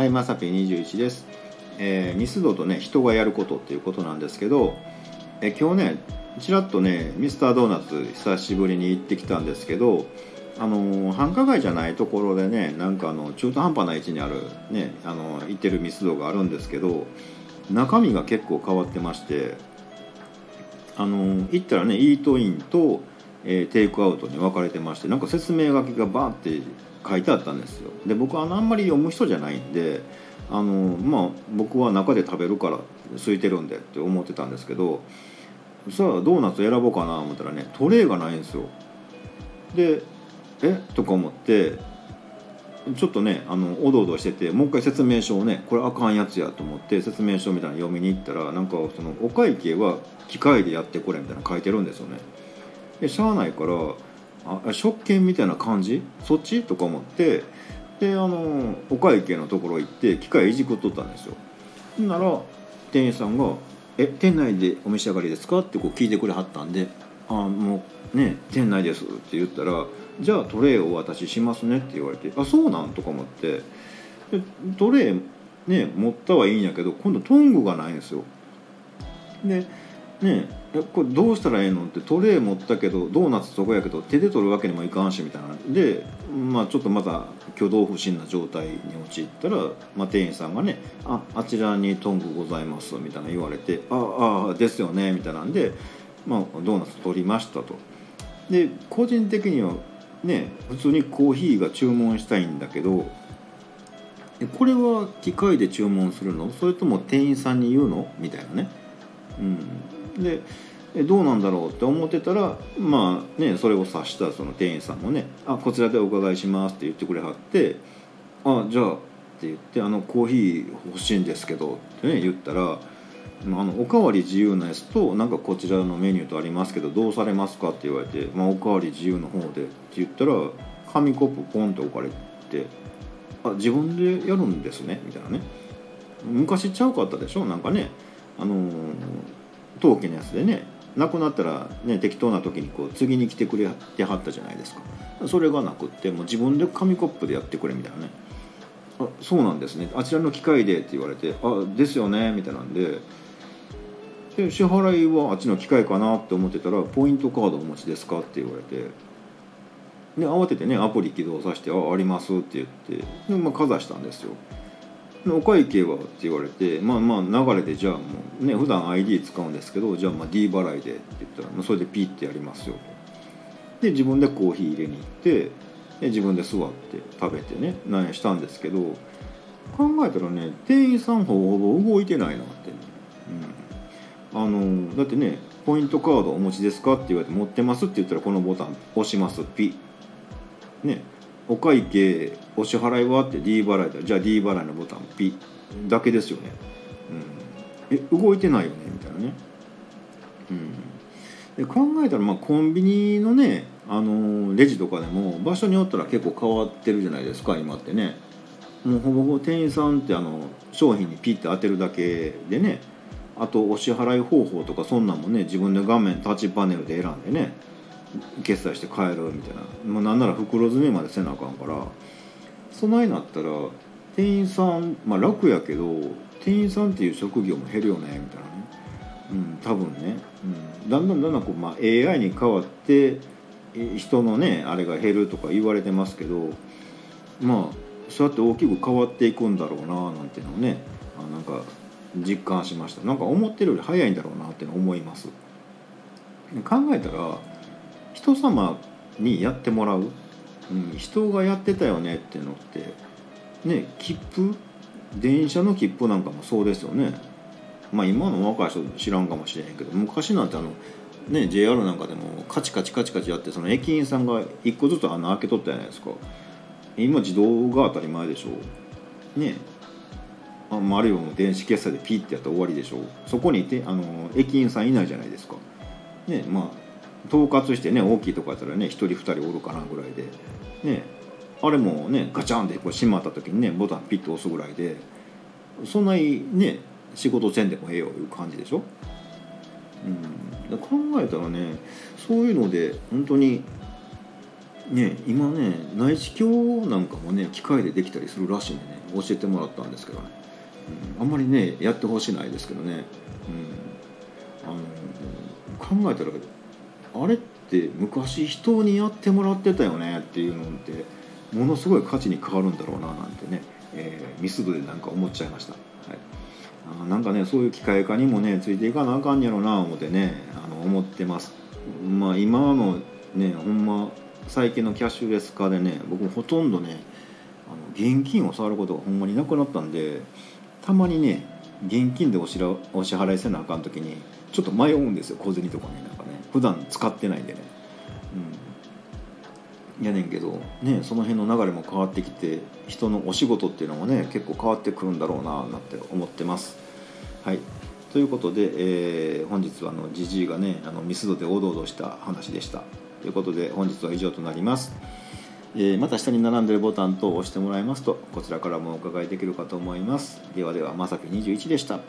はいまさぴ21です、えーミスドとね人がやることっていうことなんですけど、えー今日ねちらっとねミスタードーナツ久しぶりに行ってきたんですけどあのー繁華街じゃないところでねなんかあの中途半端な位置にあるねあの行ってるミスドがあるんですけど中身が結構変わってましてあのー行ったらねイートインと、えーテイクアウトに分かれてましてなんか説明書きがバーって書いてあったんですよ。で僕はあんまり読む人じゃないんであのまあ僕は中で食べるから空いてるんでって思ってたんですけどさあドーナツ選ぼうかな思ったらねトレーがないんですよ。でえ？とか思ってちょっとねあのおどおどしててもう一回説明書をねこれあかんやつやと思って説明書みたいなの読みに行ったらなんかそのお会計は機械でやってこれみたいなの書いてるんですよね。でしゃあないからあ食券みたいな感じ？そっち？とか思って。であのお会計のところ行って機械いじくっとったんですよ。なら店員さんが「え店内でお召し上がりですか?」ってこう聞いてくれはったんで「あもうね店内です」って言ったら「じゃあトレイをお渡ししますね」って言われて「あそうなん?」とか思って。でトレイね持ったはいいんやけど今度トングがないんですよ。でねえこれどうしたらええの？ってトレー持ったけどドーナツそこやけど手で取るわけにもいかんしみたいなでまあちょっとまた挙動不審な状態に陥ったら、まあ、店員さんがね「ああちらにトングございます」みたいな言われて「ああですよね」みたいなんで、まあ、ドーナツ取りましたと。で個人的にはね普通にコーヒーが注文したいんだけどこれは機械で注文するの？それとも店員さんに言うの？みたいなね。うん、でえどうなんだろうって思ってたらまあねそれを察したその店員さんもね「あこちらでお伺いします」って言ってくれはって「あじゃあ」って言って「あのコーヒー欲しいんですけど」ってね言ったら「あのおかわり自由なやつとなんかこちらのメニューとありますけどどうされますか?」って言われて「まあ、おかわり自由の方で」って言ったら紙コップポンと置かれて「あ自分でやるんですね」みたいなね昔ちゃうかったでしょ？なんかねあのー陶器のやつでねなくなったら、ね、適当な時にこう次に来てくれてはったじゃないですか。それがなくってもう自分で紙コップでやってくれみたいなね。あそうなんですね。あちらの機械でって言われてあですよね。みたいなんで。で支払いはあっちの機械かなって思ってたらポイントカードお持ちですかって言われて。で慌ててねアプリ起動させて「ああります」って言って。で、まあ、かざしたんですよ。お会計はって言われてまあまあ流れでじゃあもうね普段 ID 使うんですけどじゃあまあ D 払いでって言ったら、まあ、それでピッてやりますよで自分でコーヒー入れに行ってで自分で座って食べてね何やしたんですけど考えたらね店員さんほぼほぼ動いてないなって、うん、あのだってねポイントカードお持ちですかって言われて持ってますって言ったらこのボタン押します。ピッ。ね。お会計お支払いは？って D 払いだ。じゃあ D 払いのボタンピッ。だけですよね、うん、え動いてないよね？みたいなね、うん、で考えたらまあコンビニのねあのレジとかでも場所によったら結構変わってるじゃないですか今ってね。もうほぼほぼ店員さんってあの商品にピッて当てるだけでね。あとお支払い方法とかそんなんもね自分で画面タッチパネルで選んでね決済して帰るみたいな、まあ、なんなら袋詰めまでせなあかんから。そないなったら店員さんまあ楽やけど店員さんっていう職業も減るよねみたいなね。うん多分ね、うん、だんだんだんだんこう、まあ、AI に変わって人のねあれが減るとか言われてますけどまあそうやって大きく変わっていくんだろうななんていうのをねあなんか実感しました。なんか思ってるより早いんだろうなっての思います。考えたら人様にやってもらう、うん、人がやってたよねっていうのってね切符？電車の切符なんかもそうですよね。まあ今の若い人知らんかもしれへんけど昔なんてあのね JR なんかでもカチカチカチカチやってその駅員さんが一個ずつ穴開けとったじゃないですか。今自動が当たり前でしょ。うね。あまああるいはも電子決済でピッてやったら終わりでしょ。うそこにいてあの駅員さんいないじゃないですか。ねまあ統括してね大きいとこやったらね1人2人おるかなぐらいで。ねあれもねガチャンってこう閉まった時にねボタンピッと押すぐらいでそんなにね仕事せんでもええよいう感じでしょ、うん、考えたらねそういうので本当にね今ね内視鏡なんかもね機械でできたりするらしいんでね教えてもらったんですけどね、うん、あんまりねやってほしないですけどね、うん、あの考えたらあれって昔人にやってもらってたよねっていうのってものすごい価値に変わるんだろうななんてね、えー、ミスドでなんか思っちゃいました、はい、あなんかねそういう機械化にもねついていかなあかんやろうな思ってねあの思ってます。まあ今のねほんま最近のキャッシュレス化でね僕ほとんどねあの現金を触ることがほんまになくなったんでたまにね現金でおしらお支払いせなあかん時にちょっと迷うんですよ小銭とかねなんかね。普段使ってないんでね。うん。やねんけどねその辺の流れも変わってきて人のお仕事っていうのもね結構変わってくるんだろうななんて思ってます。はい。ということで、えー、本日はあのジジイがねあのミスドでおどおどした話でした。ということで本日は以上となります、え、また下に並んでるボタンと押してもらいますとこちらからもお伺いできるかと思います。ではではまさぴ21でした。